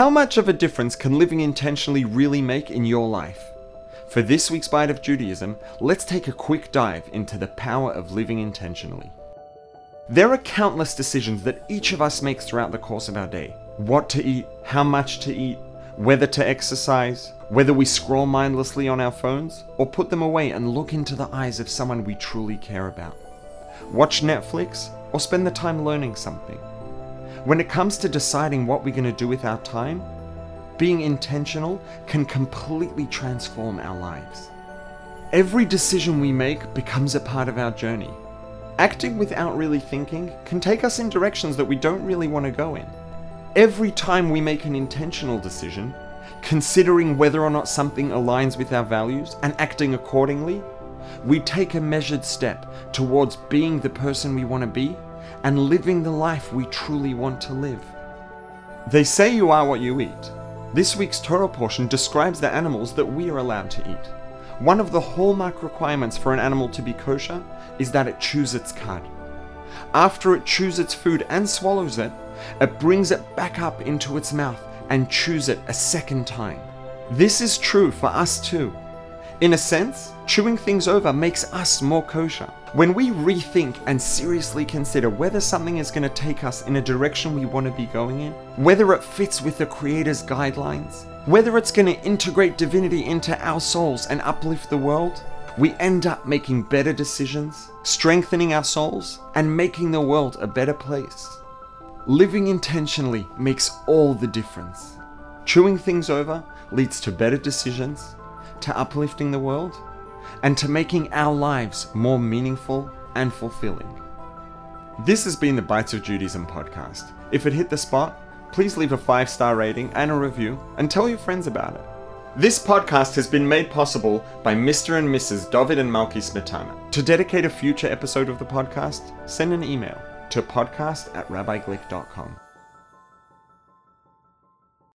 How much of a difference can living intentionally really make in your life? For this week's Byte of Judaism, let's take a quick dive into the power of living intentionally. There are countless decisions that each of us makes throughout the course of our day what to eat, how much to eat, whether to exercise, whether we scroll mindlessly on our phones, or put them away and look into the eyes of someone we truly care about. Watch Netflix, or spend the time learning something. When it comes to deciding what we're going to do with our time, being intentional can completely transform our lives. Every decision we make becomes a part of our journey. Acting without really thinking can take us in directions that we don't really want to go in. Every time we make an intentional decision, considering whether or not something aligns with our values and acting accordingly, we take a measured step towards being the person we want to be and living the life we truly want to live. They say you are what you eat. This week's Torah portion describes the animals that we are allowed to eat. One of the hallmark requirements for an animal to be kosher is that it chews its cud. After it chews its food and swallows it, it brings it back up into its mouth and chews it a second time. This is true for us too. In a sense, chewing things over makes us more kosher. When we rethink and seriously consider whether something is going to take us in a direction we want to be going in, whether it fits with the Creator's guidelines, whether it's going to integrate divinity into our souls and uplift the world, we end up making better decisions, strengthening our souls, and making the world a better place. Living intentionally makes all the difference. Chewing things over leads to better decisions, to uplifting the world, and to making our lives more meaningful and fulfilling. This has been the Bytes of Judaism podcast. If it hit the spot, please leave a five star rating and a review and tell your friends about it. This podcast has been made possible by Mr. and Mrs. David and Malki Smetana. To dedicate a future episode of the podcast, send an email to podcast at rabbiglick.com.